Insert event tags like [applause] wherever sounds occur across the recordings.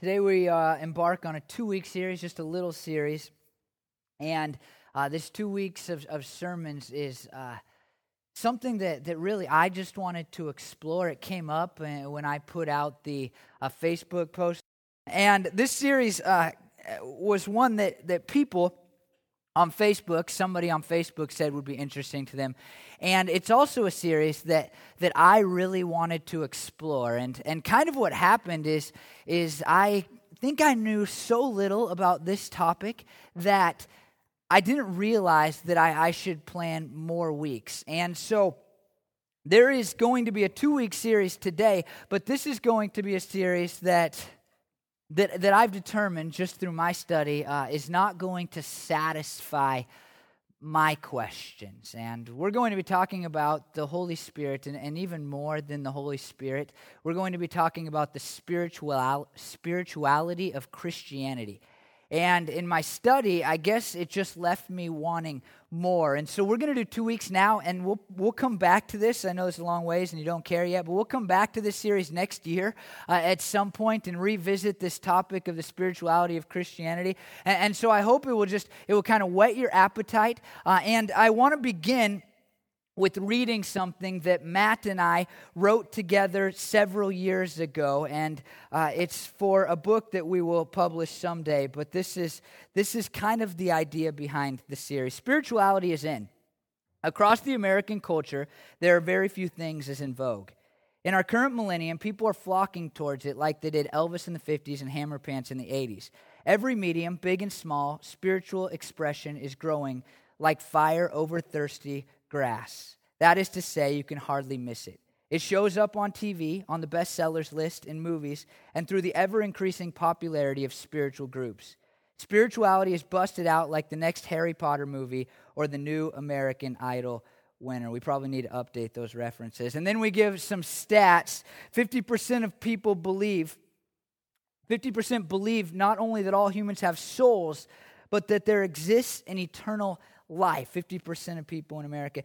Today we uh, embark on a two week series, just a little series. And uh, this two weeks of, of sermons is uh, something that, that really I just wanted to explore. It came up uh, when I put out the uh, Facebook post. And this series uh, was one that, that people on Facebook, somebody on Facebook said would be interesting to them. And it's also a series that, that I really wanted to explore. And, and kind of what happened is, is I think I knew so little about this topic that I didn't realize that I, I should plan more weeks. And so there is going to be a two week series today, but this is going to be a series that that, that I've determined just through my study uh, is not going to satisfy my questions. And we're going to be talking about the Holy Spirit, and, and even more than the Holy Spirit, we're going to be talking about the spiritual, spirituality of Christianity. And in my study, I guess it just left me wanting more. And so we're going to do two weeks now, and we'll, we'll come back to this. I know it's a long ways and you don't care yet, but we'll come back to this series next year uh, at some point and revisit this topic of the spirituality of Christianity. And, and so I hope it will just, it will kind of whet your appetite. Uh, and I want to begin with reading something that Matt and I wrote together several years ago, and uh, it's for a book that we will publish someday. But this is this is kind of the idea behind the series. Spirituality is in. Across the American culture, there are very few things as in vogue. In our current millennium, people are flocking towards it like they did Elvis in the 50s and Hammer Pants in the 80s. Every medium, big and small, spiritual expression is growing like fire over thirsty grass. That is to say, you can hardly miss it. It shows up on TV, on the bestsellers list, in movies, and through the ever increasing popularity of spiritual groups. Spirituality is busted out like the next Harry Potter movie or the new American Idol winner. We probably need to update those references. And then we give some stats 50% of people believe, 50% believe not only that all humans have souls, but that there exists an eternal life. 50% of people in America.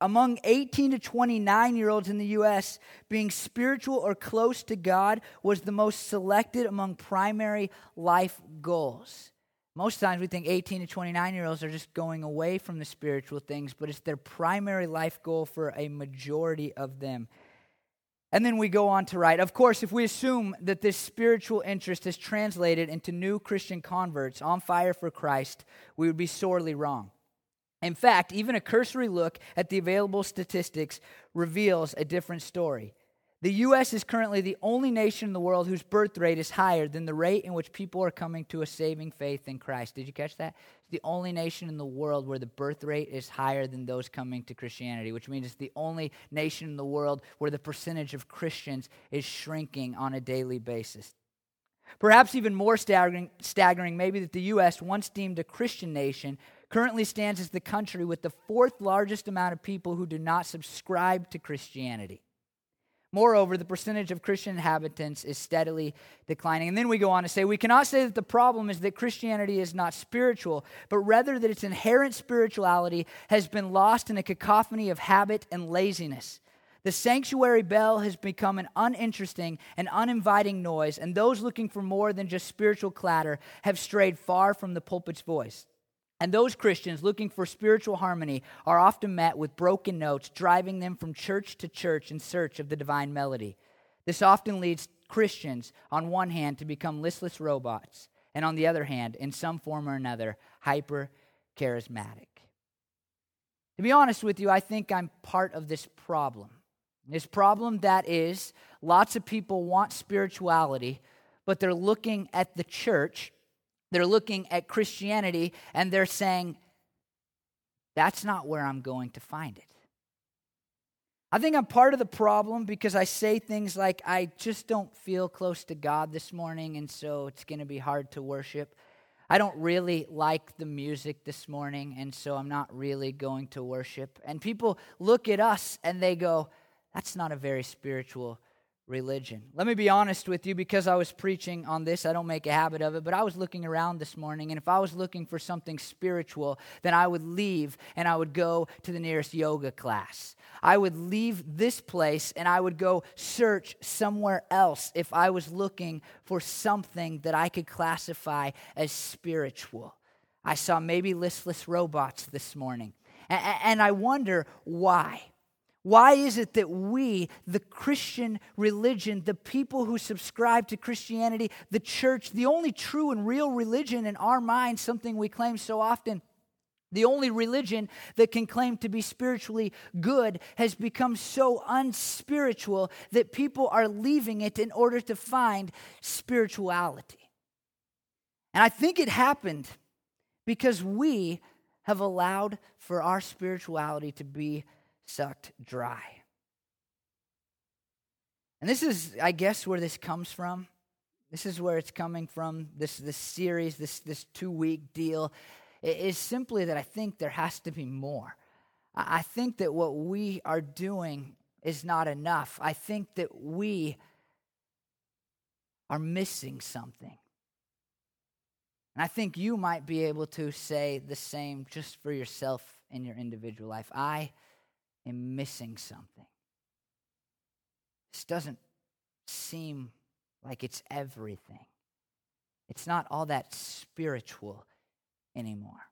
Among 18 to 29 year olds in the U.S., being spiritual or close to God was the most selected among primary life goals. Most times we think 18 to 29 year olds are just going away from the spiritual things, but it's their primary life goal for a majority of them. And then we go on to write. Of course, if we assume that this spiritual interest is translated into new Christian converts on fire for Christ, we would be sorely wrong. In fact, even a cursory look at the available statistics reveals a different story. The U.S. is currently the only nation in the world whose birth rate is higher than the rate in which people are coming to a saving faith in Christ. Did you catch that? It's the only nation in the world where the birth rate is higher than those coming to Christianity, which means it's the only nation in the world where the percentage of Christians is shrinking on a daily basis. Perhaps even more staggering, staggering maybe that the U.S., once deemed a Christian nation, currently stands as the country with the fourth largest amount of people who do not subscribe to Christianity. Moreover, the percentage of Christian inhabitants is steadily declining. And then we go on to say we cannot say that the problem is that Christianity is not spiritual, but rather that its inherent spirituality has been lost in a cacophony of habit and laziness. The sanctuary bell has become an uninteresting and uninviting noise, and those looking for more than just spiritual clatter have strayed far from the pulpit's voice. And those Christians looking for spiritual harmony are often met with broken notes, driving them from church to church in search of the divine melody. This often leads Christians, on one hand, to become listless robots, and on the other hand, in some form or another, hyper charismatic. To be honest with you, I think I'm part of this problem. This problem that is, lots of people want spirituality, but they're looking at the church they're looking at Christianity and they're saying, that's not where I'm going to find it. I think I'm part of the problem because I say things like, I just don't feel close to God this morning, and so it's going to be hard to worship. I don't really like the music this morning, and so I'm not really going to worship. And people look at us and they go, That's not a very spiritual religion. Let me be honest with you because I was preaching on this, I don't make a habit of it, but I was looking around this morning, and if I was looking for something spiritual, then I would leave and I would go to the nearest yoga class. I would leave this place and I would go search somewhere else if I was looking for something that I could classify as spiritual. I saw maybe listless robots this morning, and I wonder why. Why is it that we, the Christian religion, the people who subscribe to Christianity, the church, the only true and real religion in our minds, something we claim so often, the only religion that can claim to be spiritually good has become so unspiritual that people are leaving it in order to find spirituality. And I think it happened because we have allowed for our spirituality to be sucked dry. And this is, I guess, where this comes from. This is where it's coming from. This, this series, this, this two week deal, is simply that I think there has to be more. I think that what we are doing is not enough. I think that we are missing something. And I think you might be able to say the same just for yourself in your individual life. I am missing something. This doesn't seem like it's everything. It's not all that spiritual anymore.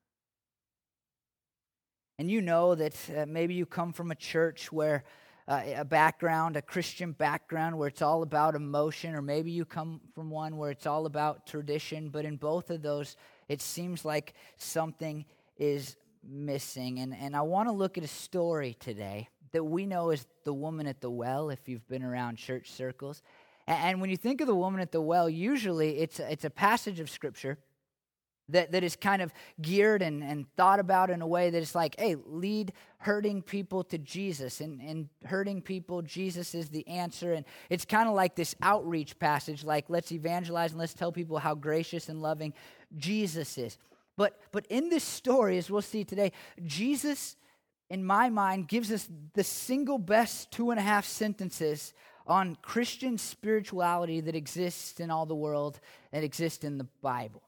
And you know that uh, maybe you come from a church where uh, a background, a Christian background, where it's all about emotion, or maybe you come from one where it's all about tradition, but in both of those, it seems like something is missing. And, and I want to look at a story today that we know is the woman at the well, if you've been around church circles. And, and when you think of the woman at the well, usually it's, it's a passage of Scripture that, that is kind of geared and, and thought about in a way that it's like, hey, lead hurting people to Jesus. And, and hurting people, Jesus is the answer. And it's kind of like this outreach passage, like, let's evangelize and let's tell people how gracious and loving Jesus is. But, but in this story, as we'll see today, Jesus, in my mind, gives us the single best two and a half sentences on Christian spirituality that exists in all the world, that exists in the Bible.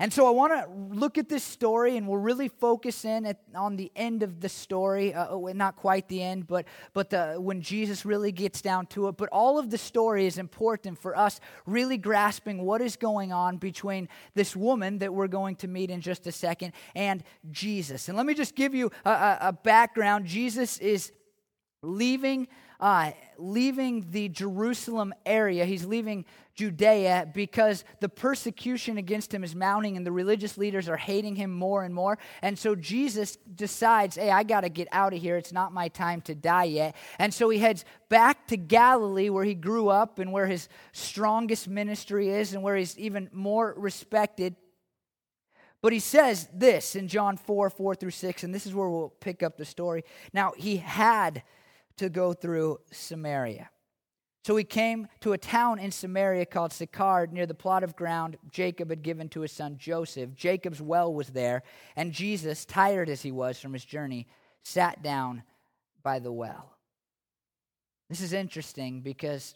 And so I want to look at this story, and we'll really focus in at, on the end of the story. Uh, oh, not quite the end, but but the, when Jesus really gets down to it. But all of the story is important for us really grasping what is going on between this woman that we're going to meet in just a second and Jesus. And let me just give you a, a, a background. Jesus is leaving uh, leaving the Jerusalem area. He's leaving Judea because the persecution against him is mounting and the religious leaders are hating him more and more. And so Jesus decides, hey, I got to get out of here. It's not my time to die yet. And so he heads back to Galilee where he grew up and where his strongest ministry is and where he's even more respected. But he says this in John 4 4 through 6, and this is where we'll pick up the story. Now, he had to go through Samaria. So he came to a town in Samaria called Sychar, near the plot of ground Jacob had given to his son Joseph. Jacob's well was there, and Jesus, tired as he was from his journey, sat down by the well. This is interesting because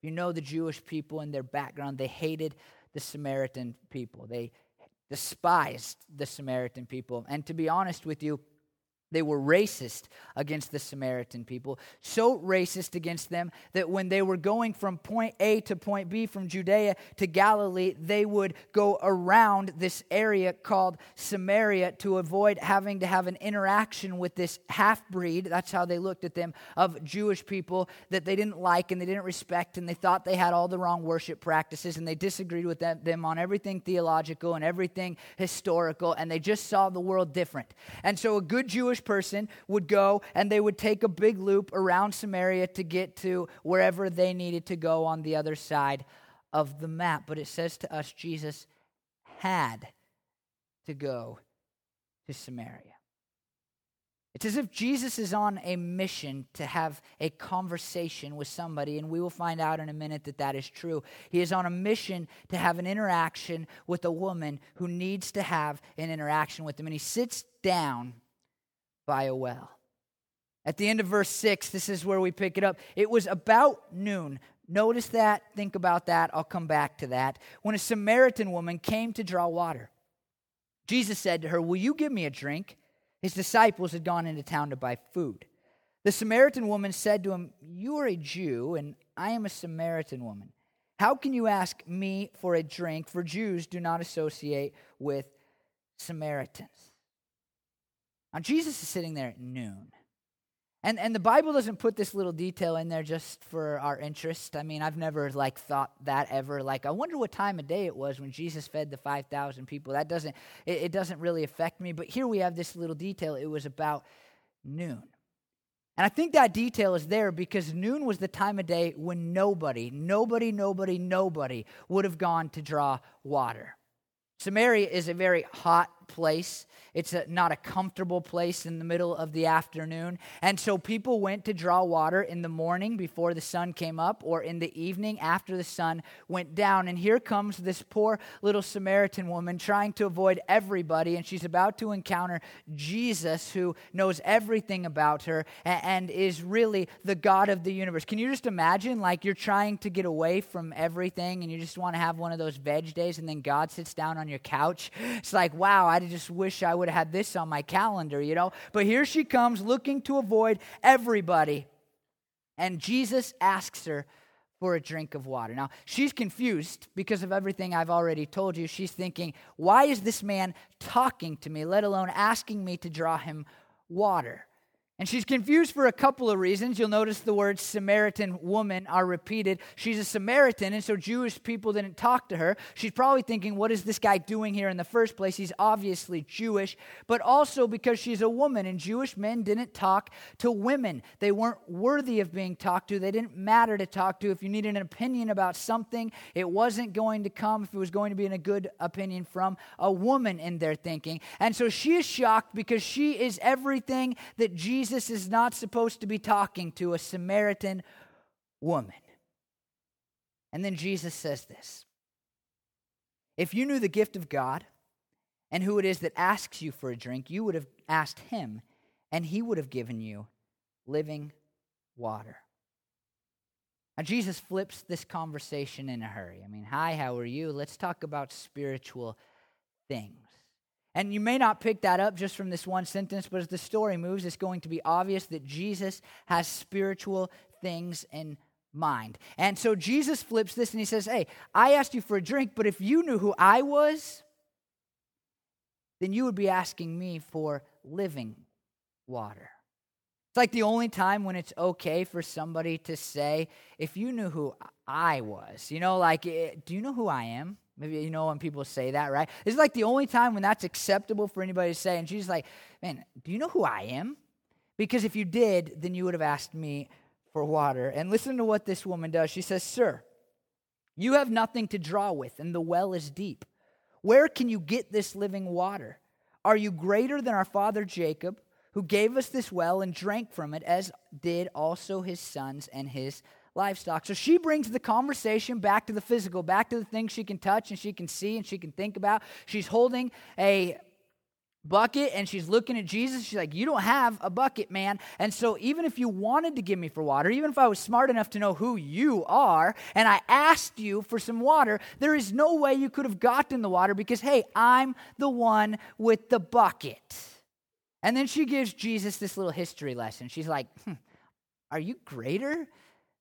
you know the Jewish people and their background, they hated the Samaritan people. They despised the Samaritan people. And to be honest with you, they were racist against the Samaritan people, so racist against them that when they were going from point A to point B, from Judea to Galilee, they would go around this area called Samaria to avoid having to have an interaction with this half breed. That's how they looked at them, of Jewish people that they didn't like and they didn't respect, and they thought they had all the wrong worship practices, and they disagreed with them, on everything theological and everything historical, and they just saw the world different. And so a good Jewish Jewish person would go and they would take a big loop around Samaria to get to wherever they needed to go on the other side of the map. But it says to us, Jesus had to go to Samaria. It's as if Jesus is on a mission to have a conversation with somebody, and we will find out in a minute that that is true. He is on a mission to have an interaction with a woman who needs to have an interaction with him. And he sits down by a well. At the end of verse 6, this is where we pick it up. It was about noon. Notice that, think about that. I'll come back to that. When a Samaritan woman came to draw water, Jesus said to her, Will you give me a drink? His disciples had gone into town to buy food. The Samaritan woman said to him, You are a Jew, and I am a Samaritan woman. How can you ask me for a drink? For Jews do not associate with Samaritans. Now, Jesus is sitting there at noon. And, and the Bible doesn't put this little detail in there just for our interest. I mean, I've never like thought that ever. Like, I wonder what time of day it was when Jesus fed the 5,000 people. That doesn't, it, it doesn't really affect me. But here we have this little detail. It was about noon. And I think that detail is there because noon was the time of day when nobody, nobody, nobody, nobody would have gone to draw water. Samaria is a very hot place. It's a, not a comfortable place in the middle of the afternoon. And so people went to draw water in the morning before the sun came up or in the evening after the sun went down. And here comes this poor little Samaritan woman trying to avoid everybody. And she's about to encounter Jesus, who knows everything about her and, and is really the God of the universe. Can you just imagine, like, you're trying to get away from everything and you just want to have one of those veg days, and then God sits down on your couch? It's like, wow, I just wish I would have had this on my calendar, you know? But here she comes looking to avoid everybody. And Jesus asks her for a drink of water. Now, she's confused because of everything I've already told you. She's thinking, why is this man talking to me, let alone asking me to draw him water? And she's confused for a couple of reasons. You'll notice the words Samaritan woman are repeated. She's a Samaritan, and so Jewish people didn't talk to her. She's probably thinking, what is this guy doing here in the first place? He's obviously Jewish, but also because she's a woman, and Jewish men didn't talk to women. They weren't worthy of being talked to, they didn't matter to talk to. If you needed an opinion about something, it wasn't going to come, if it was going to be in a good opinion, from a woman in their thinking. And so she is shocked because she is everything that Jesus Jesus is not supposed to be talking to a Samaritan woman. And then Jesus says this If you knew the gift of God and who it is that asks you for a drink, you would have asked him, and he would have given you living water. Now, Jesus flips this conversation in a hurry. I mean, hi, how are you? Let's talk about spiritual things. And you may not pick that up just from this one sentence, but as the story moves, it's going to be obvious that Jesus has spiritual things in mind. And so Jesus flips this and he says, Hey, I asked you for a drink, but if you knew who I was, then you would be asking me for living water. It's like the only time when it's okay for somebody to say, If you knew who I was, you know, like, eh, do you know who I am? Maybe you know when people say that, right? This is like the only time when that's acceptable for anybody to say. And she's like, Man, do you know who I am? Because if you did, then you would have asked me for water. And listen to what this woman does. She says, Sir, you have nothing to draw with, and the well is deep. Where can you get this living water? Are you greater than our father Jacob, who gave us this well and drank from it, as did also his sons and his livestock. So she brings the conversation back to the physical, back to the things she can touch and she can see and she can think about. She's holding a bucket and she's looking at Jesus. She's like, You don't have a bucket, man. And so, even if you wanted to give me for water, even if I was smart enough to know who you are, and I asked you for some water, there is no way you could have gotten the water because, hey, I'm the one with the bucket. And then she gives Jesus this little history lesson. She's like, hmm, Are you greater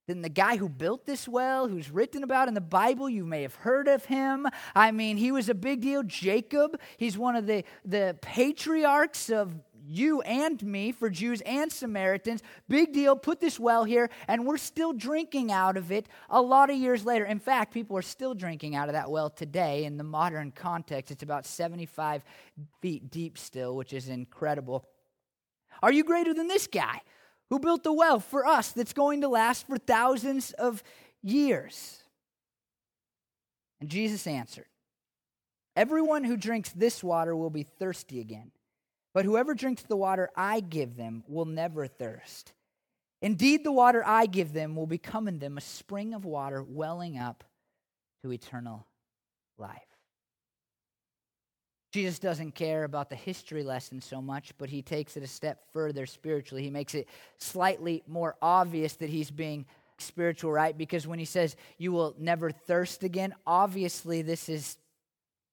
than the guy who built this well, who's written about in the Bible. You may have heard of him. I mean, he was a big deal. Jacob, he's one of the, the patriarchs of you and me for Jews and Samaritans. Big deal. Put this well here, and we're still drinking out of it a lot of years later. In fact, people are still drinking out of that well today in the modern context. It's about 75 feet deep still, which is incredible. Are you greater than this guy? Who built the well for us that's going to last for thousands of years? And Jesus answered, Everyone who drinks this water will be thirsty again, but whoever drinks the water I give them will never thirst. Indeed, the water I give them will become in them a spring of water welling up to eternal life. Jesus doesn't care about the history lesson so much, but he takes it a step further spiritually. He makes it slightly more obvious that he's being spiritual, right? Because when he says you will never thirst again, obviously this is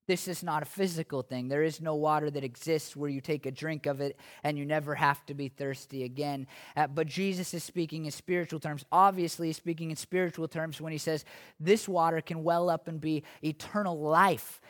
this is not a physical thing. There is no water that exists where you take a drink of it and you never have to be thirsty again. Uh, but Jesus is speaking in spiritual terms. Obviously, he's speaking in spiritual terms when he says this water can well up and be eternal life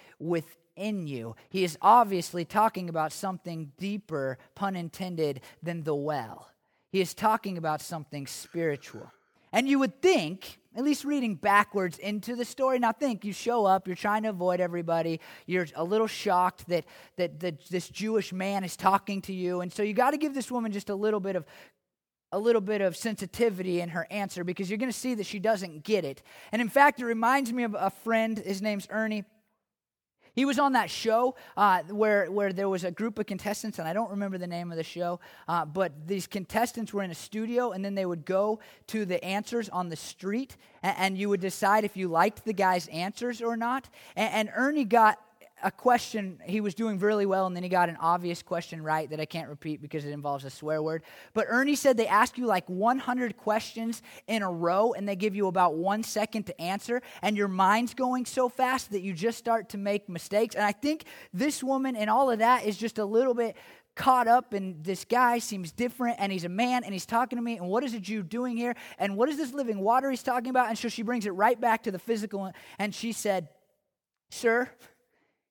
within you. He is obviously talking about something deeper, pun intended, than the well. He is talking about something spiritual. And you would think, at least reading backwards into the story, now think you show up, you're trying to avoid everybody, you're a little shocked that, that, that this Jewish man is talking to you. And so you got to give this woman just a little bit of a little bit of sensitivity in her answer because you're going to see that she doesn't get it. And in fact, it reminds me of a friend. His name's Ernie. He was on that show uh, where, where there was a group of contestants, and I don't remember the name of the show, uh, but these contestants were in a studio, and then they would go to the answers on the street, and, and you would decide if you liked the guy's answers or not. And, and Ernie got a question he was doing really well, and then he got an obvious question right that I can't repeat because it involves a swear word. But Ernie said they ask you like 100 questions in a row, and they give you about one second to answer, and your mind's going so fast that you just start to make mistakes. And I think this woman and all of that is just a little bit caught up and this guy seems different and he's a man and he's talking to me and what is a jew doing here and what is this living water he's talking about and so she brings it right back to the physical and she said sir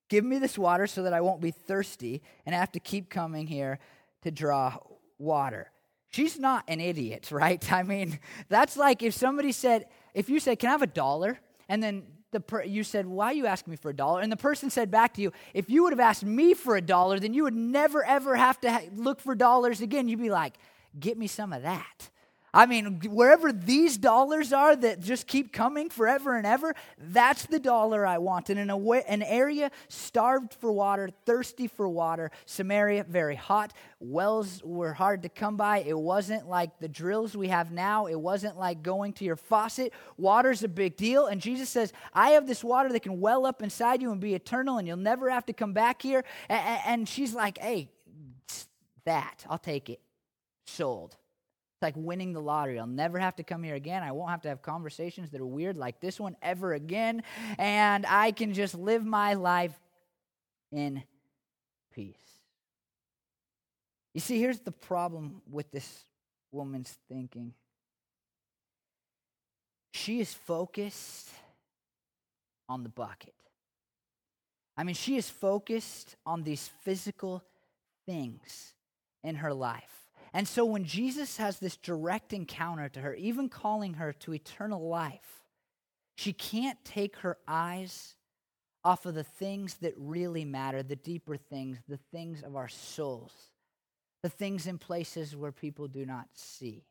Give me this water so that I won't be thirsty and have to keep coming here to draw water. She's not an idiot, [laughs] right? I mean, that's like if somebody said, if you said, Can I have a dollar? And then the per- you said, Why are you asking me for a dollar? And the person said back to you, If you would have asked me for a dollar, then you would never, ever have to ha- look for dollars again. You'd be like, Get me some of that. I mean, wherever these dollars are that just keep coming forever and ever, that's the dollar I want. And in a way, an area starved for water, thirsty for water, Samaria, very hot. Wells were hard to come by. It wasn't like the drills we have now, it wasn't like going to your faucet. Water's a big deal. And Jesus says, I have this water that can well up inside you and be eternal, and you'll never have to come back here. And she's like, hey, that, I'll take it. Sold. It's like winning the lottery. I'll never have to come here again. I won't have to have conversations that are weird like this one ever again. And I can just live my life in peace. You see, here's the problem with this woman's thinking she is focused on the bucket. I mean, she is focused on these physical things in her life. And so when Jesus has this direct encounter to her, even calling her to eternal life, she can't take her eyes off of the things that really matter, the deeper things, the things of our souls, the things in places where people do not see.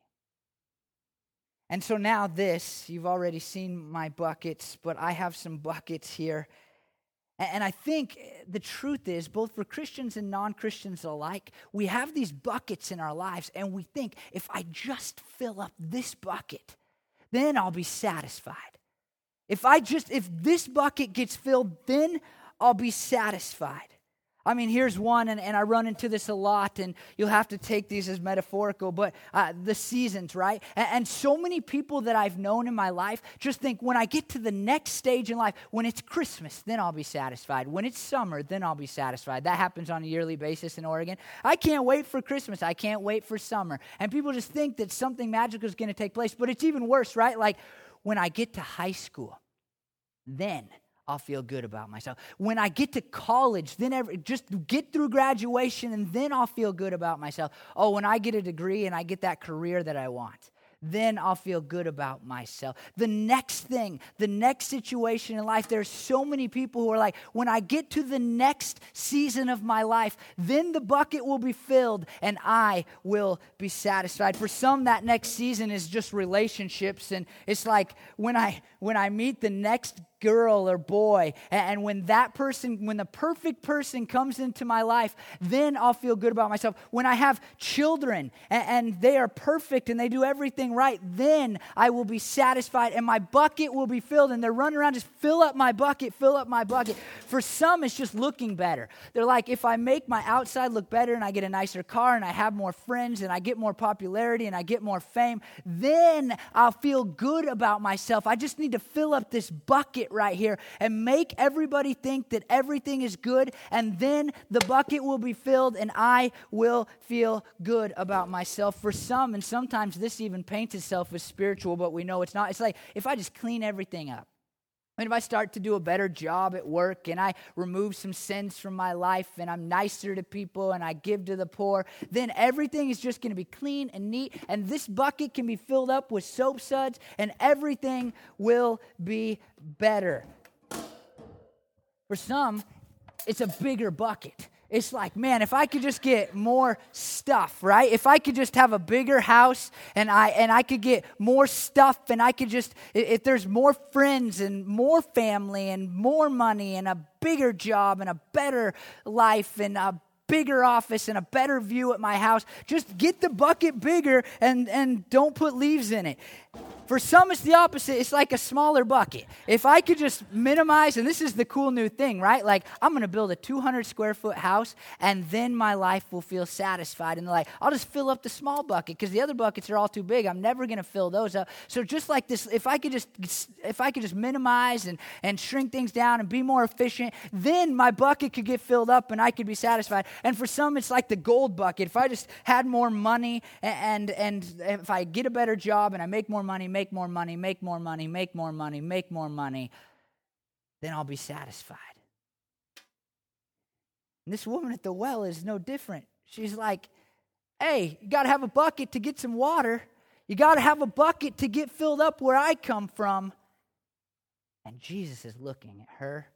And so now, this, you've already seen my buckets, but I have some buckets here and I think eh, the truth is, both for Christians and non Christians alike, we have these buckets in our lives, and we think if I just fill up this bucket, then I'll be satisfied. If I just, if this bucket gets filled, then I'll be satisfied. I mean, here's one, and, and I run into this a lot, and you'll have to take these as metaphorical, but uh, the seasons, right? And, and, so many people that I've known in my life just think when I get to the next stage in life, when it's Christmas, then I'll be satisfied. When it's summer, then I'll be satisfied. That happens on a yearly basis in Oregon. I can't wait for Christmas. I can't wait for summer. And people just think that something magical is going to take place, but it's even worse, right? Like when I get to high school, then I'll feel good about myself. When I get to college, then every, just get through graduation and then I'll feel good about myself. Oh, when I get a degree and I get that career that I want then I'll feel good about myself. The next thing, the next situation in life, there's so many people who are like, when I get to the next season of my life, then the bucket will be filled and I will be satisfied. For some, that next season is just relationships. And it's like when I when I meet the next girl or boy. And when that person, when the perfect person comes into my life, then I'll feel good about myself. When I have children and they are perfect and they do everything right, then I will be satisfied and my bucket will be filled. And they're running around, just fill up my bucket, fill up my bucket. For some, it's just looking better. They're like, if I make my outside look better and I get a nicer car and I have more friends and I get more popularity and I get more fame, then I'll feel good about myself. I just need to fill up this bucket right here and make everybody think that everything is good, and then the bucket will be filled and I will feel good about myself. For some, and sometimes this even paints itself as spiritual, but we know it's not. It's like if I just clean everything up. Mean, if I start to do a better job at work and I remove some sins from my life and I'm nicer to people and I give to the poor, then everything is just going to be clean and neat. And this bucket can be filled up with soap suds and everything will be better. For some, it's a bigger bucket. It's like, man, if I could just get more stuff, right? If I could just have a bigger house and I and I could get more stuff and I could just if there's more friends and more family and more money and a bigger job and a better life and a bigger office and a better view at my house, just get the bucket bigger and and don't put leaves in it. For some, it's the opposite. It's like a smaller bucket. If I could just minimize, and this is the cool new thing, right? Like, I'm going to build a 200 square foot house, and then my life will feel satisfied. And like, I'll just fill up the small bucket because the other buckets are all too big. I'm never going to fill those up. So just like this, if I could just, if I could just minimize and, and shrink things down and be more efficient, then my bucket could get filled up and I could be satisfied. And for some, it's like the gold bucket. If I just had more money and, and, and if I get a better job and I make more money, make more money, make more money, make more money, make more money, then I'll be satisfied. And this woman at the well is no different. She's like, hey, you got to have a bucket to get some water. You got to have a bucket to get filled up where I come from. And Jesus is looking at her,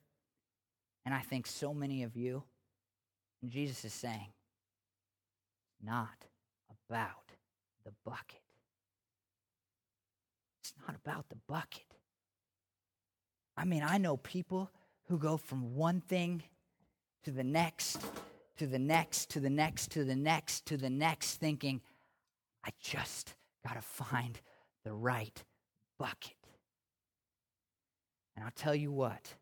and I think so many of you, and Jesus is saying, not about the bucket. About the bucket. I mean, I know people who go from one thing to the next, to the next, to the next, to the next, to the next, thinking, I just got to find the right bucket. And I'll tell you what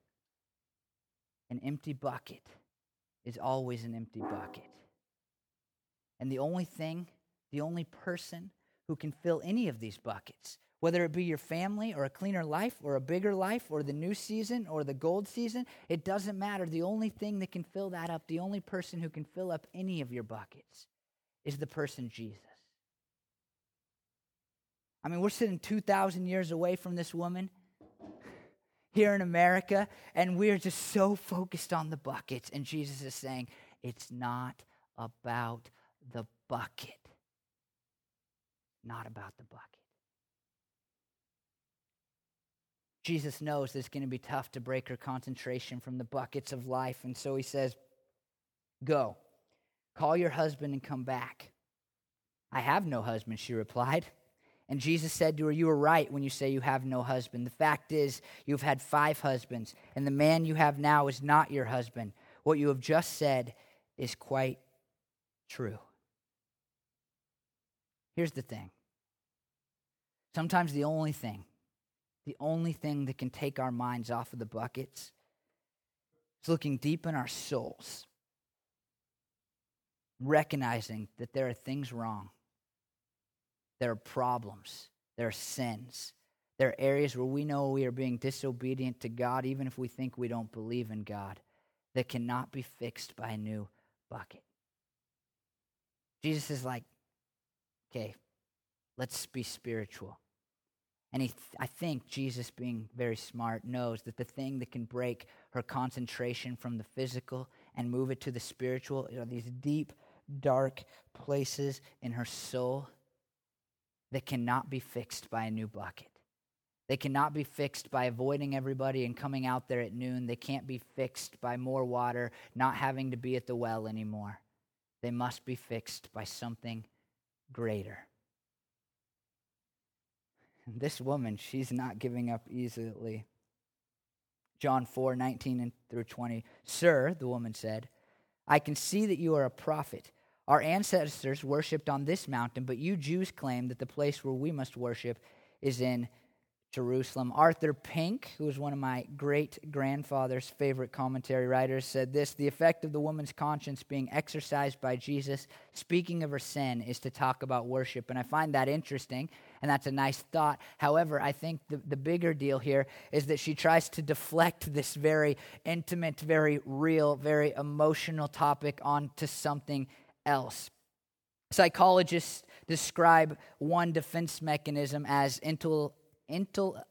an empty bucket is always an empty bucket. And the only thing, the only person who can fill any of these buckets whether it be your family or a cleaner life or a bigger life or the new season or the gold season, it doesn't matter. The only thing that can fill that up, the only person who can fill up any of your buckets is the person Jesus. I mean, we're sitting 2,000 years away from this woman here in America, and we're just so focused on the buckets. And Jesus is saying, it's not about the bucket. Not about the bucket. Jesus knows that it's going to be tough to break her concentration from the buckets of life. And so he says, Go, call your husband and come back. I have no husband, she replied. And Jesus said to her, You are right when you say you have no husband. The fact is, you've had five husbands, and the man you have now is not your husband. What you have just said is quite true. Here's the thing sometimes the only thing the only thing that can take our minds off of the buckets is looking deep in our souls, recognizing that there are things wrong, there are problems, there are sins. There are areas where we know we are being disobedient to God, even if we think we don't believe in God, that cannot be fixed by a new bucket. Jesus is like, okay, let's be spiritual. And he, I think Jesus, being very smart, knows that the thing that can break her concentration from the physical and move it to the spiritual are these deep, dark places in her soul that cannot be fixed by a new bucket. They cannot be fixed by avoiding everybody and coming out there at noon. They can't be fixed by more water, not having to be at the well anymore. They must be fixed by something greater. [laughs] This woman, she's not giving up easily. John 4 19 through 20. Sir, the woman said, I can see that you are a prophet. Our ancestors worshipped on this mountain, but you Jews claim that the place where we must worship is in Jerusalem. Arthur Pink, who was one of my great grandfather's favorite commentary writers, said this The effect of the woman's conscience being exercised by Jesus, speaking of her sin, is to talk about worship. And I find that interesting, and that's a nice thought. However, I think the, the bigger deal here is that she tries to deflect this very intimate, very real, very emotional topic onto something else. Psychologists describe one defense mechanism as intel intel,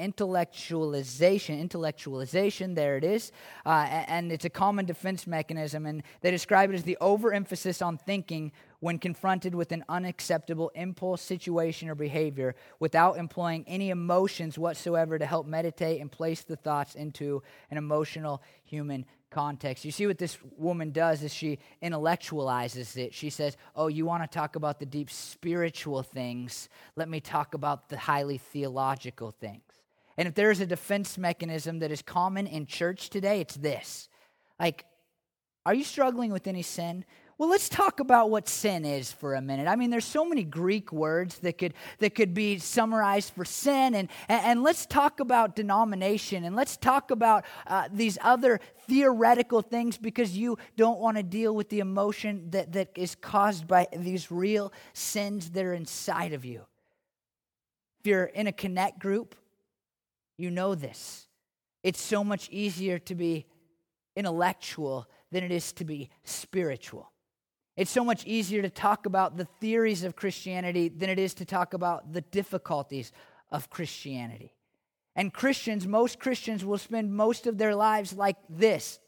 intellectualization intellectualization there it is uh, and it's a common defense mechanism and they describe it as the overemphasis on thinking when confronted with an unacceptable impulse situation or behavior without employing any emotions whatsoever to help meditate and place the thoughts into an emotional human context. You see what this woman does is she intellectualizes it. She says, Oh, you want to talk about the deep spiritual things? Let me talk about the highly theological things. And if there's a defense mechanism that is common in church today, it's this. Like, are you struggling with any sin? Well, let's talk about what sin is for a minute. I mean, there's so many Greek words that could that could be summarized for sin, and and, let's talk about denomination, and let's talk about uh, these other theoretical things because you don't want to deal with the emotion that that is caused by these real sins that are inside of you. If you're in a connect group, you know this. It's so much easier to be intellectual than it is to be spiritual. It's so much easier to talk about the theories of Christianity than it is to talk about the difficulties of Christianity. And Christians, most Christians will spend most of their lives like this,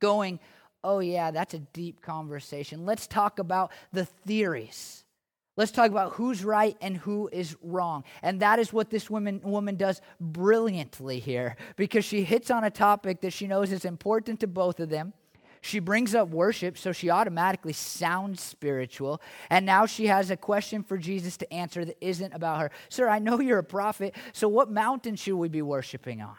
going, Oh, yeah, that's a deep conversation. Let's talk about the theories. Let's talk about who's right and who is wrong. And that is what this woman, woman does brilliantly here because she hits on a topic that she knows is important to both of them. She brings up worship, so she automatically sounds spiritual. And now she has a question for Jesus to answer that isn't about her. Sir, I know you're a prophet, so what mountain should we be worshiping on?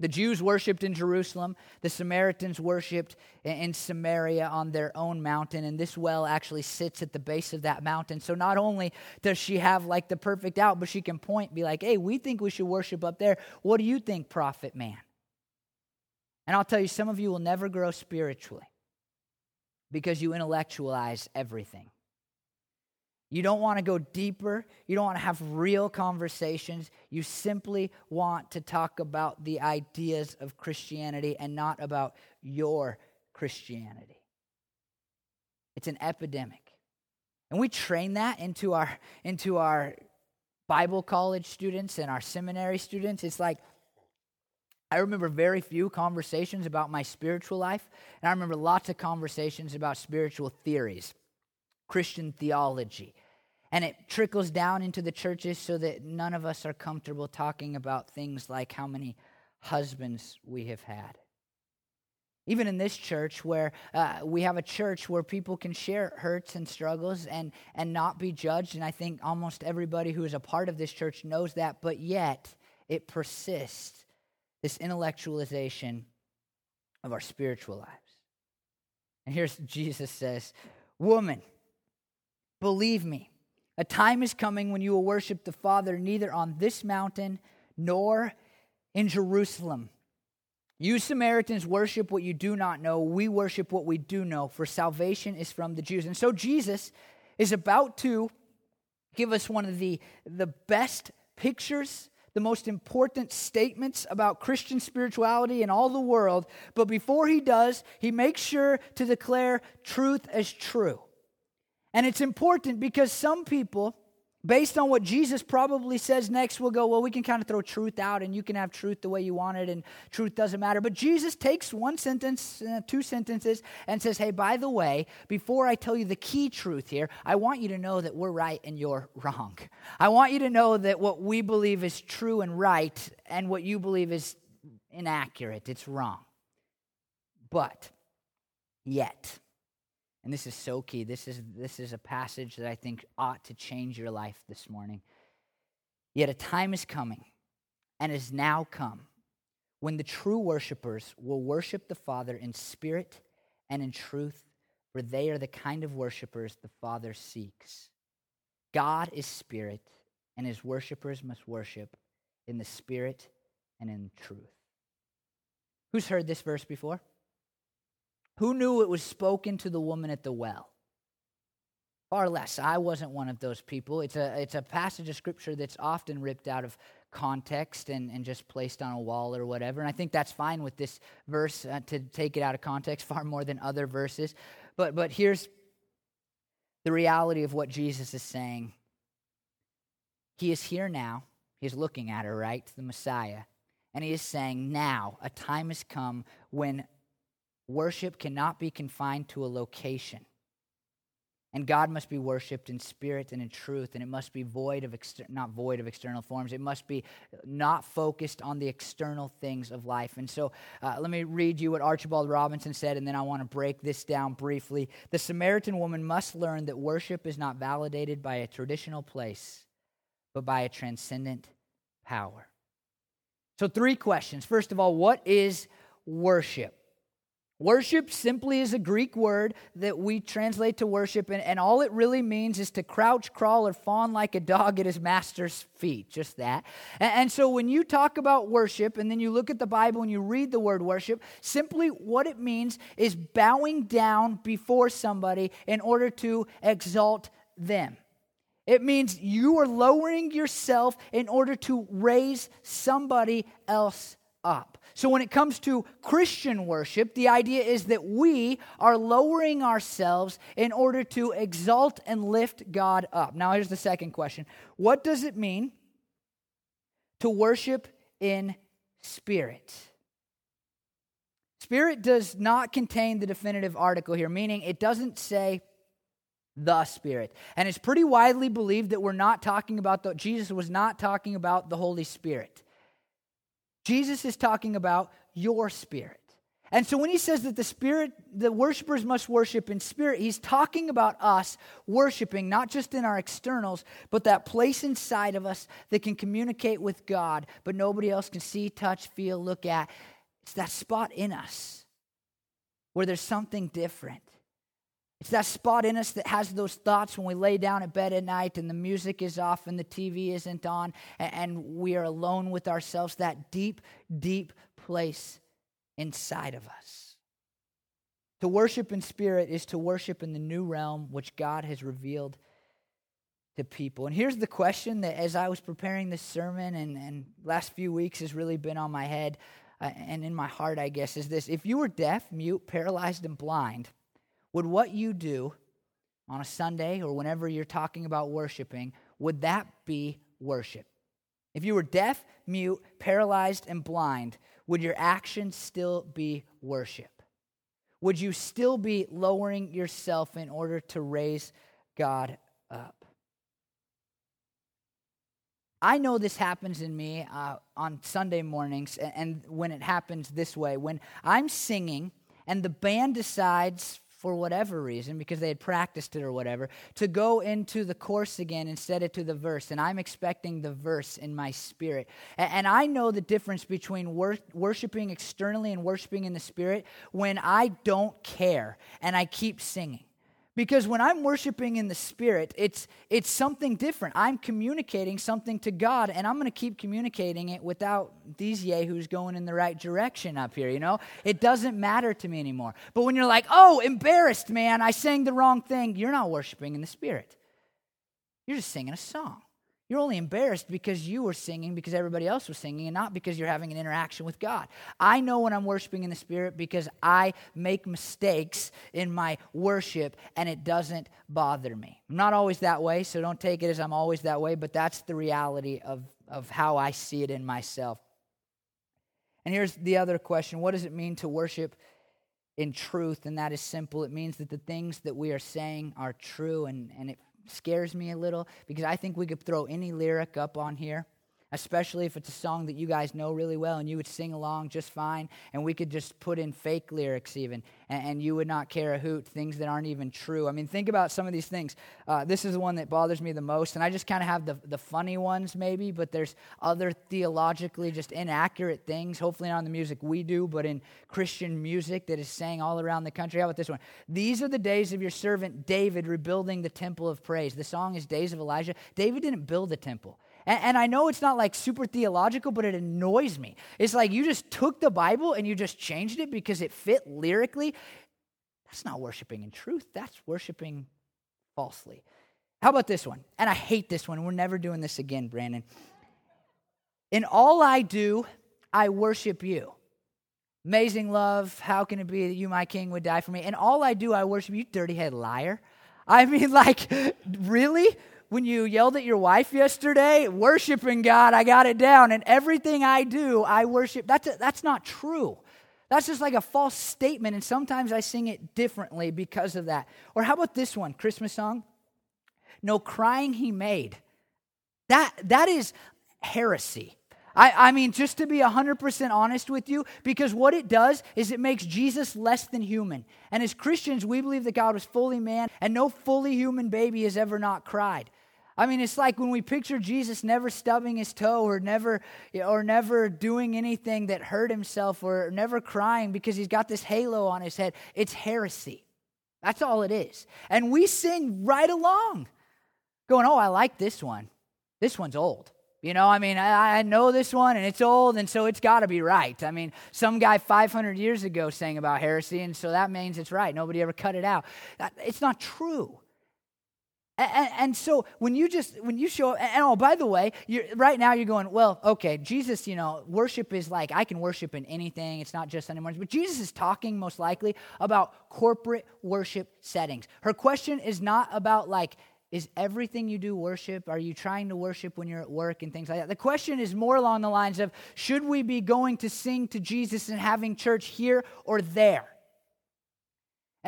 The Jews worshiped in Jerusalem. The Samaritans worshiped in Samaria on their own mountain. And this well actually sits at the base of that mountain. So not only does she have like the perfect out, but she can point, be like, hey, we think we should worship up there. What do you think, prophet man? And I'll tell you, some of you will never grow spiritually because you intellectualize everything. You don't want to go deeper. You don't want to have real conversations. You simply want to talk about the ideas of Christianity and not about your Christianity. It's an epidemic. And we train that into our, into our Bible college students and our seminary students. It's like, I remember very few conversations about my spiritual life, and I remember lots of conversations about spiritual theories, Christian theology. And it trickles down into the churches so that none of us are comfortable talking about things like how many husbands we have had. Even in this church, where uh, we have a church where people can share hurts and struggles and, and not be judged, and I think almost everybody who is a part of this church knows that, but yet it persists this intellectualization of our spiritual lives. And here's Jesus says, Woman, believe me, a time is coming when you will worship the Father neither on this mountain nor in Jerusalem. You Samaritans worship what you do not know. We worship what we do know, for salvation is from the Jews. And so Jesus is about to give us one of the, the best pictures the most important statements about Christian spirituality in all the world. But before he does, he makes sure to declare truth as true. And it's important because some people, based on what Jesus probably says next, we'll go, well, we can kind of throw truth out and you can have truth the way you want it and truth doesn't matter. But Jesus takes one sentence, uh, two sentences, and says, hey, by the way, before I tell you the key truth here, I want you to know that we're right and you're wrong. I want you to know that what we believe is true and right and what you believe is inaccurate, it's wrong. But, yet, and this is so key. This is, this is a passage that I think ought to change your life this morning. Yet a time is coming and has now come when the true worshipers will worship the Father in spirit and in truth, for they are the kind of worshipers the Father seeks. God is spirit, and his worshipers must worship in the spirit and in truth. Who's heard this verse before? Who knew it was spoken to the woman at the well? Far less. I wasn't one of those people. It's a, it's a passage of scripture that's often ripped out of context and, and just placed on a wall or whatever. And I think that's fine with this verse uh, to take it out of context far more than other verses. But, but here's the reality of what Jesus is saying He is here now. He's looking at her, right? The Messiah. And he is saying, now a time has come when worship cannot be confined to a location. And God must be worshiped in spirit and in truth, and it must be void of exter- not void of external forms. It must be not focused on the external things of life. And so, uh, let me read you what Archibald Robinson said, and then I want to break this down briefly. The Samaritan woman must learn that worship is not validated by a traditional place, but by a transcendent power. So, three questions. First of all, what is worship? Worship simply is a Greek word that we translate to worship, and, and all it really means is to crouch, crawl, or fawn like a dog at his master's feet. Just that. And, and so when you talk about worship, and then you look at the Bible and you read the word worship, simply what it means is bowing down before somebody in order to exalt them. It means you are lowering yourself in order to raise somebody else up. So, when it comes to Christian worship, the idea is that we are lowering ourselves in order to exalt and lift God up. Now, here's the second question What does it mean to worship in spirit? Spirit does not contain the definitive article here, meaning it doesn't say the Spirit. And it's pretty widely believed that we're not talking about the, Jesus was not talking about the Holy Spirit. Jesus is talking about your spirit. And so when he says that the spirit, the worshipers must worship in spirit, he's talking about us worshiping, not just in our externals, but that place inside of us that can communicate with God, but nobody else can see, touch, feel, look at. It's that spot in us where there's something different. It's that spot in us that has those thoughts when we lay down at bed at night and the music is off and the TV isn't on and we are alone with ourselves, that deep, deep place inside of us. To worship in spirit is to worship in the new realm which God has revealed to people. And here's the question that, as I was preparing this sermon and, and last few weeks has really been on my head uh, and in my heart, I guess, is this. If you were deaf, mute, paralyzed, and blind, would what you do on a Sunday or whenever you're talking about worshiping, would that be worship? If you were deaf, mute, paralyzed, and blind, would your actions still be worship? Would you still be lowering yourself in order to raise God up? I know this happens in me uh, on Sunday mornings, and, and when it happens this way when I'm singing and the band decides for whatever reason, because they had practiced it or whatever, to go into the course again instead of to the verse. And I'm expecting the verse in my spirit. And I know the difference between wor- worshiping externally and worshiping in the spirit when I don't care and I keep singing. Because when I'm worshiping in the Spirit, it's, it's something different. I'm communicating something to God, and I'm going to keep communicating it without these yahoos going in the right direction up here, you know? It doesn't matter to me anymore. But when you're like, oh, embarrassed, man, I sang the wrong thing, you're not worshiping in the Spirit. You're just singing a song. You're only embarrassed because you were singing because everybody else was singing and not because you're having an interaction with God. I know when I'm worshiping in the Spirit because I make mistakes in my worship and it doesn't bother me. I'm not always that way, so don't take it as I'm always that way, but that's the reality of, of how I see it in myself. And here's the other question What does it mean to worship in truth? And that is simple it means that the things that we are saying are true and, and it scares me a little because I think we could throw any lyric up on here especially if it's a song that you guys know really well and you would sing along just fine, and we could just put in fake lyrics even, and, and you would not care a hoot, things that aren't even true. I mean, think about some of these things. Uh, this is the one that bothers me the most, and I just kind of have the, the funny ones maybe, but there's other theologically just inaccurate things, hopefully not in the music we do, but in Christian music that is sang all around the country. How about this one? These are the days of your servant David rebuilding the temple of praise. The song is Days of Elijah. David didn't build the temple. And, and I know it's not like super theological, but it annoys me. It's like you just took the Bible and you just changed it because it fit lyrically. That's not worshiping in truth, that's worshiping falsely. How about this one? And I hate this one. We're never doing this again, Brandon. In all I do, I worship you. Amazing love. How can it be that you, my king, would die for me? And all I do, I worship you, dirty head liar. I mean, [laughs] like, really? When you yelled at your wife yesterday, worshiping God, I got it down. And everything I do, I worship. That's, a, that's not true. That's just like a false statement. And sometimes I sing it differently because of that. Or how about this one, Christmas song? No crying he made. That, that is heresy. I, I mean, just to be 100% honest with you, because what it does is it makes Jesus less than human. And as Christians, we believe that God was fully man, and no fully human baby has ever not cried. I mean, it's like when we picture Jesus never stubbing his toe or never or never doing anything that hurt himself or never crying because he's got this halo on his head. It's heresy. That's all it is. And we sing right along, going, "Oh, I like this one. This one's old." You know, I mean, I, I know this one and it's old, and so it's got to be right. I mean, some guy 500 years ago sang about heresy, and so that means it's right. Nobody ever cut it out. It's not true. And, and, so when you just when you show and oh by the way right now you're going well okay jesus you know worship is like i can worship in anything. It's not just sunday mornings. But jesus is talking most likely about corporate worship settings. Her question is not about like is everything you do worship? Are you trying to worship when you're at work and things like that? The question is more along the lines of should we be going to sing to jesus and having church here or there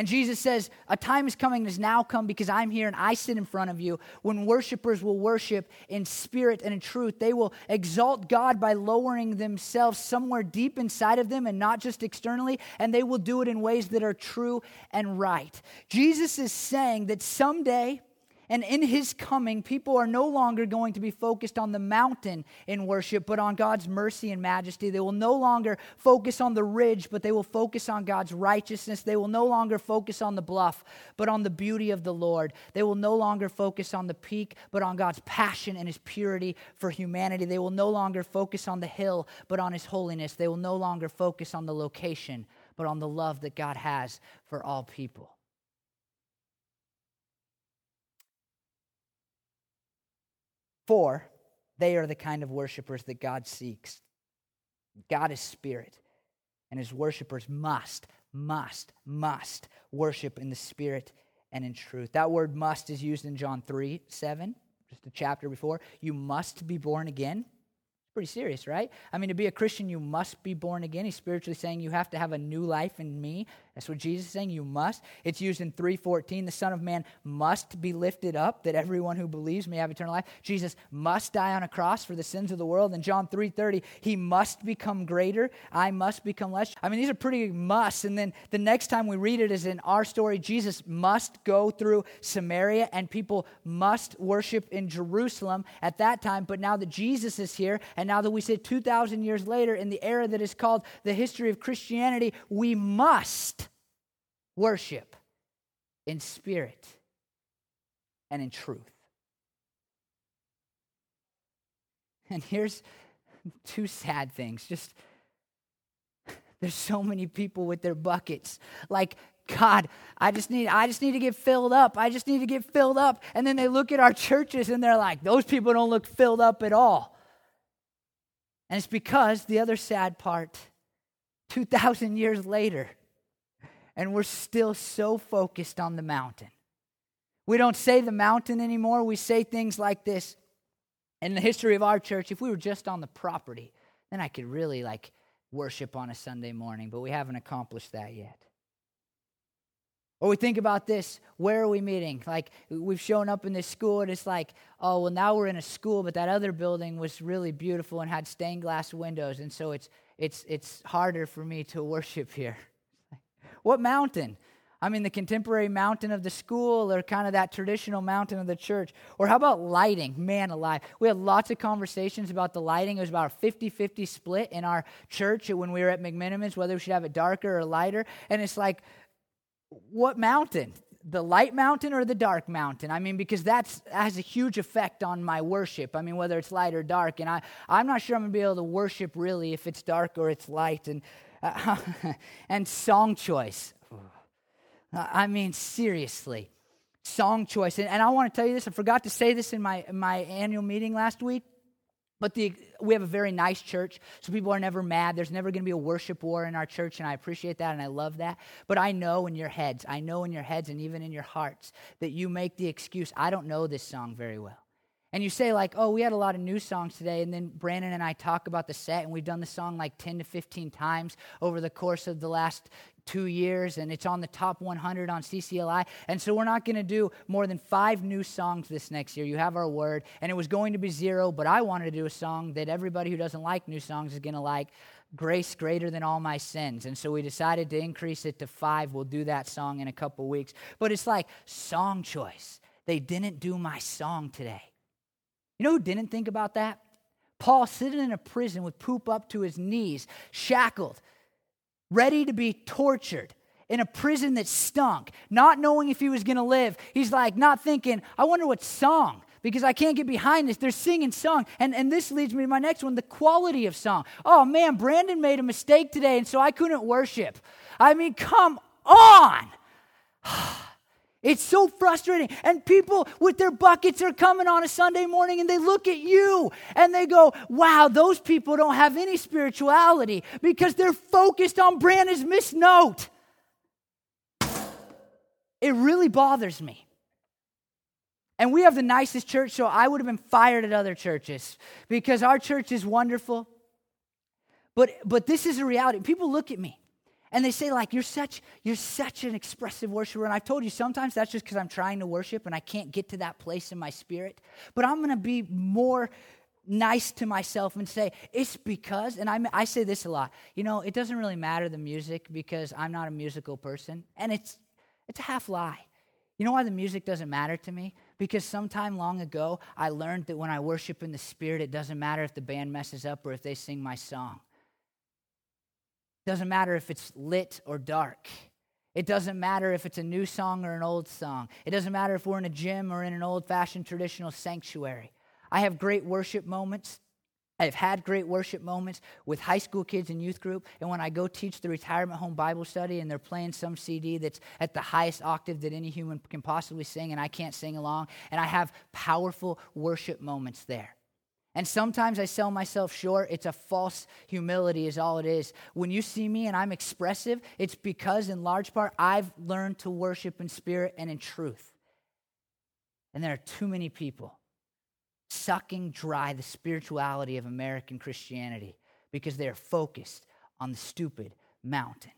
and Jesus says, A time is coming, has now come because I'm here and I sit in front of you. When worshipers will worship in spirit and in truth, they will exalt God by lowering themselves somewhere deep inside of them and not just externally, and they will do it in ways that are true and right. Jesus is saying that someday, and in his coming, people are no longer going to be focused on the mountain in worship, but on God's mercy and majesty. They will no longer focus on the ridge, but they will focus on God's righteousness. They will no longer focus on the bluff, but on the beauty of the Lord. They will no longer focus on the peak, but on God's passion and his purity for humanity. They will no longer focus on the hill, but on his holiness. They will no longer focus on the location, but on the love that God has for all people. For they are the kind of worshipers that God seeks. God is spirit, and his worshipers must, must, must worship in the spirit and in truth. That word must is used in John 3 7, just a chapter before. You must be born again. Pretty serious, right? I mean, to be a Christian, you must be born again. He's spiritually saying you have to have a new life in me. That's what Jesus is saying. You must. It's used in 314. The Son of Man must be lifted up, that everyone who believes may have eternal life. Jesus must die on a cross for the sins of the world. In John 3:30, he must become greater. I must become less. I mean, these are pretty musts. And then the next time we read it is in our story, Jesus must go through Samaria and people must worship in Jerusalem at that time. But now that Jesus is here, and now that we sit 2,000 years later in the era that is called the history of Christianity, we must worship in spirit and in truth. And here's two sad things. Just there's so many people with their buckets. Like, God, I just need I just need to get filled up. I just need to get filled up. And then they look at our churches and they're like, those people don't look filled up at all. And it's because the other sad part, 2,000 years later, and we're still so focused on the mountain. We don't say the mountain anymore. We say things like this. In the history of our church, if we were just on the property, then I could really like worship on a Sunday morning, but we haven't accomplished that yet. Or we think about this where are we meeting? Like, we've shown up in this school, and it's like, oh, well, now we're in a school, but that other building was really beautiful and had stained glass windows, and so it's, it's, it's harder for me to [laughs] worship here. What mountain? I mean, the contemporary mountain of the school or kind of that traditional mountain of the church? Or how about lighting? Man alive. We had lots of conversations about the lighting. It was about a 50 50 split in our church when we were at McMenamins, whether we should have it darker or lighter. And it's like, what mountain? The light mountain or the dark mountain? I mean, because that's has a huge effect on my worship. I mean, whether it's light or dark. And I, I'm not sure I'm to be able to worship really if it's dark or it's light. And, [laughs] and song choice. I mean, seriously, song choice. And, and I want to tell you this. I forgot to say this in my, my annual meeting last week. But the, we have a very nice church, so people are never mad. There's never going to be a worship war in our church, and I appreciate that and I love that. But I know in your heads, I know in your heads and even in your hearts that you make the excuse, I don't know this song very well. And you say, like, oh, we had a lot of new songs today. And then Brandon and I talk about the set, and we've done the song like 10 to 15 times over the course of the last two years, and it's on the top 100 on CCLI. And so we're not going to do more than five new songs this next year. You have our word. And it was going to be zero, but I wanted to do a song that everybody who doesn't like new songs is going to like grace greater than all my sins. And so we decided to increase it to five. We'll do that song in a couple weeks. But it's like song choice. They didn't do my song today. You know who didn't think about that? Paul sitting in a prison with poop up to his knees, shackled, ready to be tortured in a prison that stunk, not knowing if he was going to live. He's like, not thinking, I wonder what song, because I can't get behind this. They're singing song. And, and this leads me to my next one the quality of song. Oh man, Brandon made a mistake today, and so I couldn't worship. I mean, come on. [sighs] It's so frustrating. And people with their buckets are coming on a Sunday morning and they look at you and they go, wow, those people don't have any spirituality because they're focused on Brandon's missed note. It really bothers me. And we have the nicest church, so I would have been fired at other churches because our church is wonderful. But, but this is a reality. People look at me and they say like you're such you're such an expressive worshiper. And i've told you sometimes that's just because i'm trying to worship and i can't get to that place in my spirit. But i'm going to be more nice to myself and say it's because and I, I say this a lot you know it doesn't really matter the music because i'm not a musical person. And it's it's a half lie. You know why the music doesn't matter to me? Because sometime long ago i learned that when i worship in the spirit it doesn't matter if the band messes up or if they sing my song doesn't matter if it's lit or dark. It doesn't matter if it's a new song or an old song. It doesn't matter if we're in a gym or in an old fashioned traditional sanctuary. I have great worship moments. I've had great worship moments with high school kids and youth group. And when I go teach the retirement home Bible study and they're playing some CD that's at the highest octave that any human can possibly sing, and I can't sing along, and I have powerful worship moments there. And sometimes I sell myself short. It's a false humility, is all it is. When you see me and I'm expressive, it's because, in large part, I've learned to worship in spirit and in truth. And there are too many people sucking dry the spirituality of American Christianity because they are focused on the stupid mountain.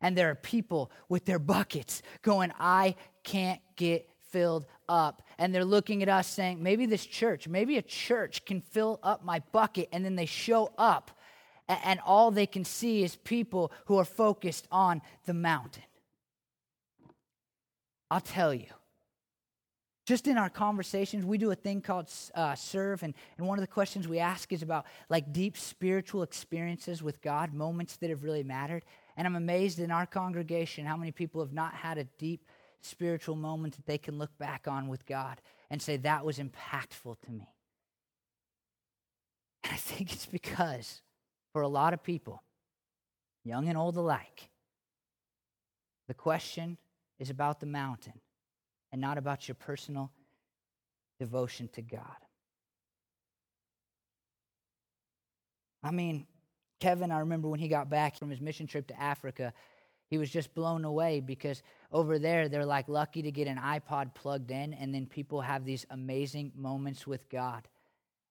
And there are people with their buckets going, I can't get filled up. And they're looking at us saying, maybe this church, maybe a church can fill up my bucket. And then they show up, and all they can see is people who are focused on the mountain. I'll tell you. Just in our conversations, we do a thing called uh, serve, and, and one of the questions we ask is about like deep spiritual experiences with God, moments that have really mattered. And I'm amazed in our congregation how many people have not had a deep spiritual moment that they can look back on with God and say, that was impactful to me. And I think it's because for a lot of people, young and old alike, the question is about the mountain and not about your personal devotion to God. I mean, Kevin, I remember when he got back from his mission trip to Africa, he was just blown away because over there they're like lucky to get an iPod plugged in, and then people have these amazing moments with God.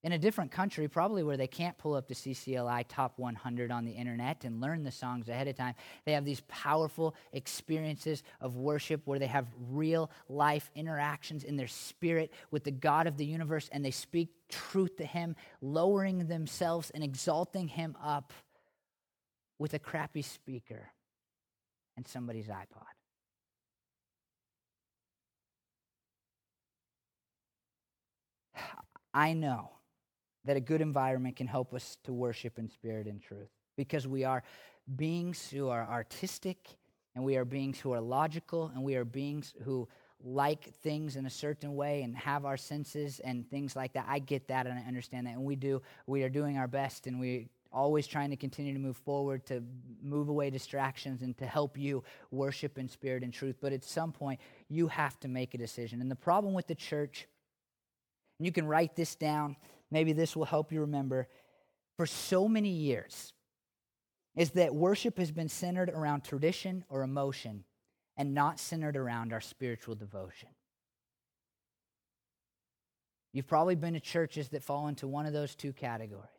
in a different country, probably where they can't pull up the CCLI Top 100 on the internet and learn the songs ahead of time. They have these powerful experiences of worship where they have real life interactions in their spirit with the God of the universe and they speak truth to Him, lowering themselves and exalting Him up with a crappy speaker and somebody's iPod. [sighs] I know that a good environment can help us to worship in spirit and truth because we are beings who are artistic and we are beings who are logical and we are beings who like things in a certain way and have our senses and things like that. I get that and I understand that. And we do, we are doing our best and we always trying to continue to move forward to move away distractions and to help you worship in spirit and truth. But at some point, you have to make a decision. And the problem with the church, and you can write this down maybe this will help you remember, for so many years is that worship has been centered around tradition or emotion and not centered around our spiritual devotion. You've probably been to churches that fall into one of those two categories.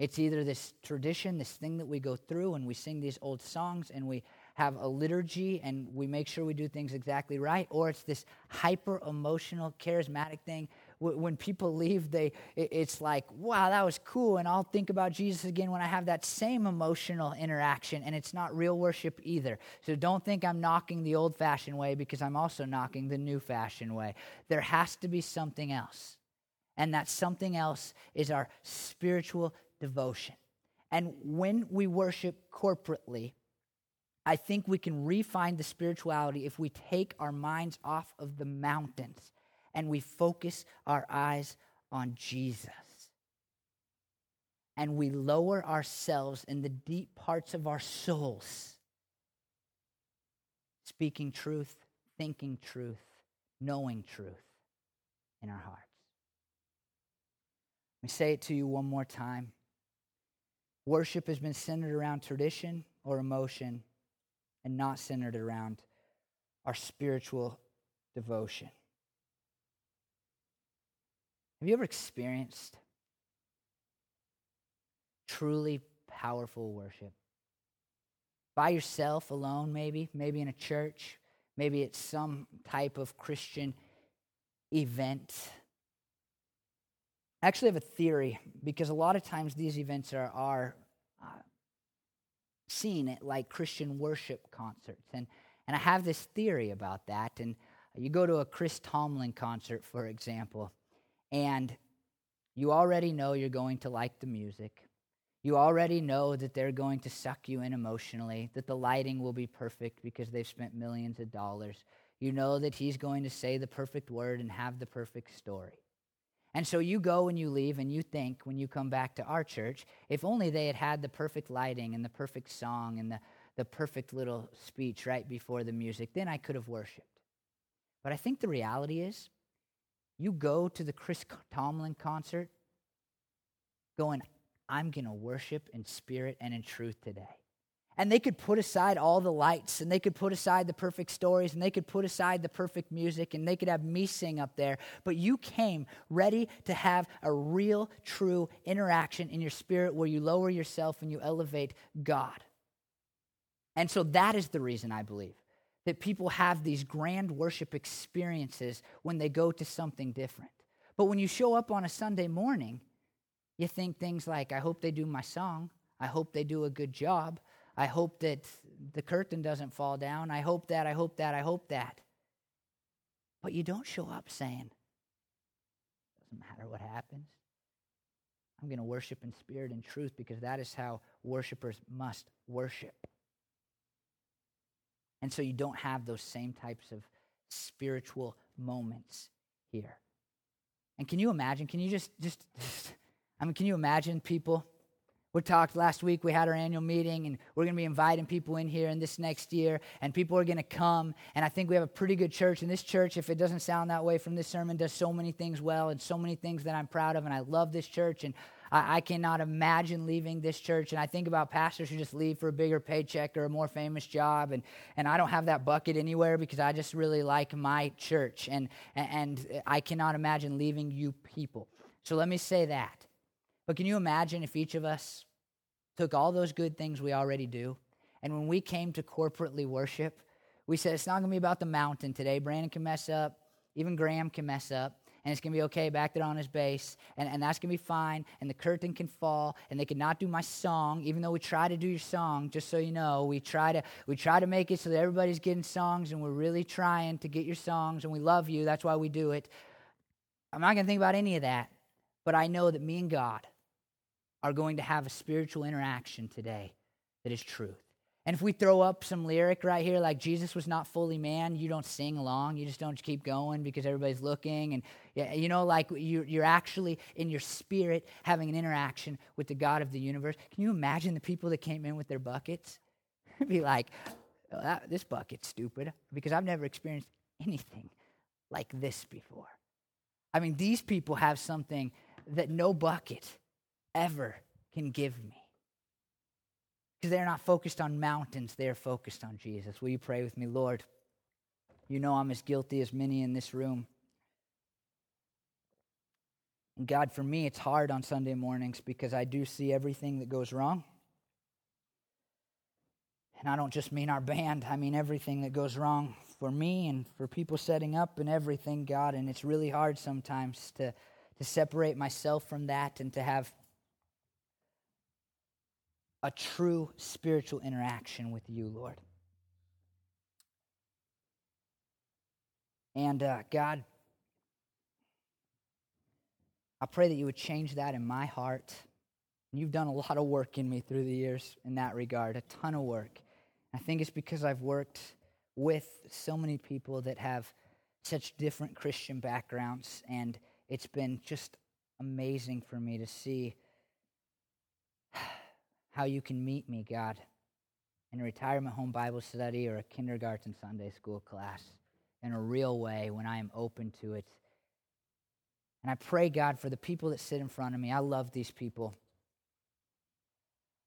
It's either this tradition, this thing that we go through and we sing these old songs and we have a liturgy and we make sure we do things exactly right, or it's this hyper emotional, charismatic thing when people leave, they it's like, wow, that was cool, and I'll think about Jesus again when I have that same emotional interaction, and it's not real worship either. So don't think I'm knocking the old-fashioned way because I'm also knocking the new-fashioned way. There has to be something else, and that something else is our spiritual devotion. And when we worship corporately, I think we can refine the spirituality if we take our minds off of the mountains and we focus our eyes on Jesus. And we lower ourselves in the deep parts of our souls, speaking truth, thinking truth, knowing truth in our hearts. Let me say it to you one more time. Worship has been centered around tradition or emotion and not centered around our spiritual devotion. Have you ever experienced truly powerful worship? By yourself, alone, maybe, maybe in a church, maybe it's some type of Christian event. I actually have a theory because a lot of times these events are, are uh, seen at like Christian worship concerts. And, and I have this theory about that. And you go to a Chris Tomlin concert, for example, and you already know you're going to like the music. You already know that they're going to suck you in emotionally, that the lighting will be perfect because they've spent millions of dollars. You know that he's going to say the perfect word and have the perfect story. And so you go and you leave and you think when you come back to our church, if only they had had the perfect lighting and the perfect song and the, the perfect little speech right before the music, then I could have worshiped. But I think the reality is you go to the Chris Tomlin concert going, I'm going to worship in spirit and in truth today. And they could put aside all the lights and they could put aside the perfect stories and they could put aside the perfect music and they could have me sing up there. But you came ready to have a real, true interaction in your spirit where you lower yourself and you elevate God. And so that is the reason I believe that people have these grand worship experiences when they go to something different. But when you show up on a Sunday morning, you think things like, I hope they do my song. I hope they do a good job. I hope that the curtain doesn't fall down. I hope that, I hope that, I hope that. But you don't show up saying, doesn't matter what happens. I'm going to worship in spirit and truth because that is how worshipers must worship. And so you don't have those same types of spiritual moments here. And can you imagine? Can you just, just, just [laughs] I mean, can you imagine people? We talked last week, we had our annual meeting, and we're going to be inviting people in here in this next year, and people are going to come. And I think we have a pretty good church. And this church, if it doesn't sound that way from this sermon, does so many things well and so many things that I'm proud of. And I love this church. And I, I cannot imagine leaving this church. And I think about pastors who just leave for a bigger paycheck or a more famous job. And, and I don't have that bucket anywhere because I just really like my church. And, and I cannot imagine leaving you people. So let me say that. But can you imagine if each of us took all those good things we already do, and when we came to corporately worship, we said it's not going to be about the mountain today. Brandon can mess up, even Graham can mess up and it's going to be okay back there on his bass, and, and that's going to be fine, and the curtain can fall, and they cannot do my song, even though we try to do your song, just so you know. We try to, we try to make it so that everybody's getting songs, and we're really trying to get your songs, and we love you. That's why we do it. I'm not going to think about any of that, but I know that me and God are going to have a spiritual interaction today that is truth. And if we throw up some lyric right here, like Jesus was not fully man, you don't sing along. You just don't keep going because everybody's looking. And, you know, like you're actually in your spirit having an interaction with the God of the universe. Can you imagine the people that came in with their buckets? [laughs] be like, oh, that, this bucket's stupid because I've never experienced anything like this before. I mean, these people have something that no bucket ever can give me because they're not focused on mountains, they're focused on Jesus. Will you pray with me, Lord? You know I'm as guilty as many in this room. And God, for me, it's hard on Sunday mornings because I do see everything that goes wrong. And I don't just mean our band, I mean everything that goes wrong for me and for people setting up and everything, God. And it's really hard sometimes to, to separate myself from that and to have a true spiritual interaction with you, Lord. And uh, God, I pray that you would change that in my heart. You've done a lot of work in me through the years in that regard, a ton of work. I think it's because I've worked with so many people that have such different Christian backgrounds, and it's been just amazing for me to see how you can meet me, God, in a retirement home Bible study or a kindergarten Sunday school class in a real way when I am open to it. And I pray, God, for the people that sit in front of me. I love these people.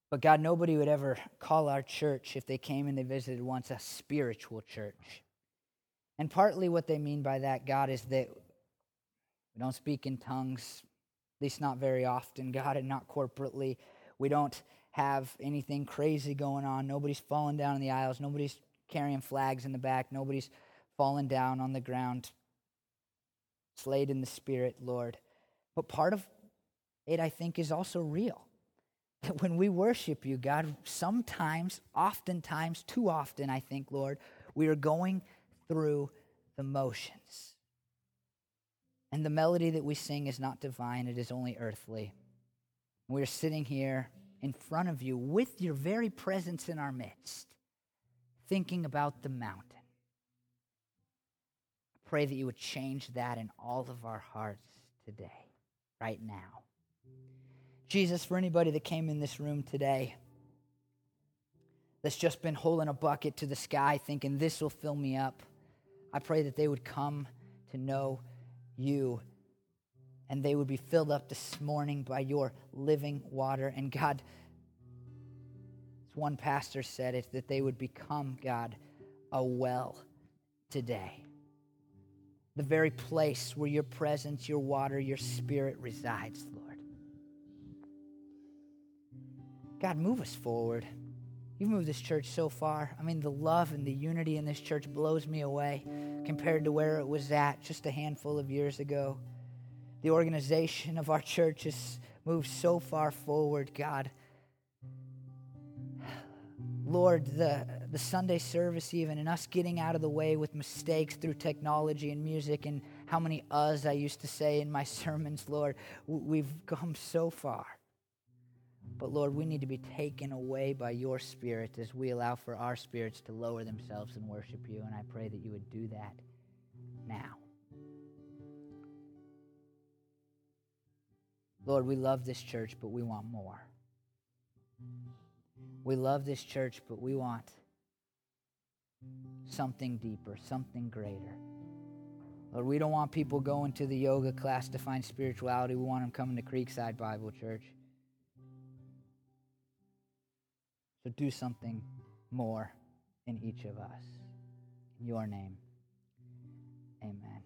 But God, nobody would ever call our church, if they came and they visited once, a spiritual church. And partly what they mean by that, God, is that we don't speak in tongues, at least not very often, God, and not corporately. We don't have anything crazy going on. Nobody's falling down in the aisles. Nobody's carrying flags in the back. Nobody's falling down on the ground, slayed in the spirit, Lord. But part of it, I think, is also real. That [laughs] when we worship you, God, sometimes, oftentimes, too often, I think, Lord, we are going through the motions. And the melody that we sing is not divine, it is only earthly. We are sitting here in front of you with your very presence in our midst, thinking about the mountain. I pray that you would change that in all of our hearts today, right now. Jesus, for anybody that came in this room today that's just been holding a bucket to the sky thinking this will fill me up, I pray that they would come to know you and they would be filled up this morning by your living water. And God, as one pastor said, it's that they would become, God, a well today. The very place where your presence, your water, your spirit resides, Lord. God, move us forward. You've moved this church so far. I mean, the love and the unity in this church blows me away compared to where it was at just a handful of years ago. The organization of our church has moved so far forward, God. Lord, the, the Sunday service, even, and us getting out of the way with mistakes through technology and music, and how many us I used to say in my [laughs] sermons, Lord, we've come so far. But Lord, we need to be taken away by your Spirit as we allow for our spirits to lower themselves and worship you. And I pray that you would do that now. Lord, we love this church, but we want more. We love this church, but we want something deeper, something greater. Lord, we don't want people going to the yoga class to find spirituality. We want them coming to Creekside Bible Church. So do something more in each of us. In your name, amen.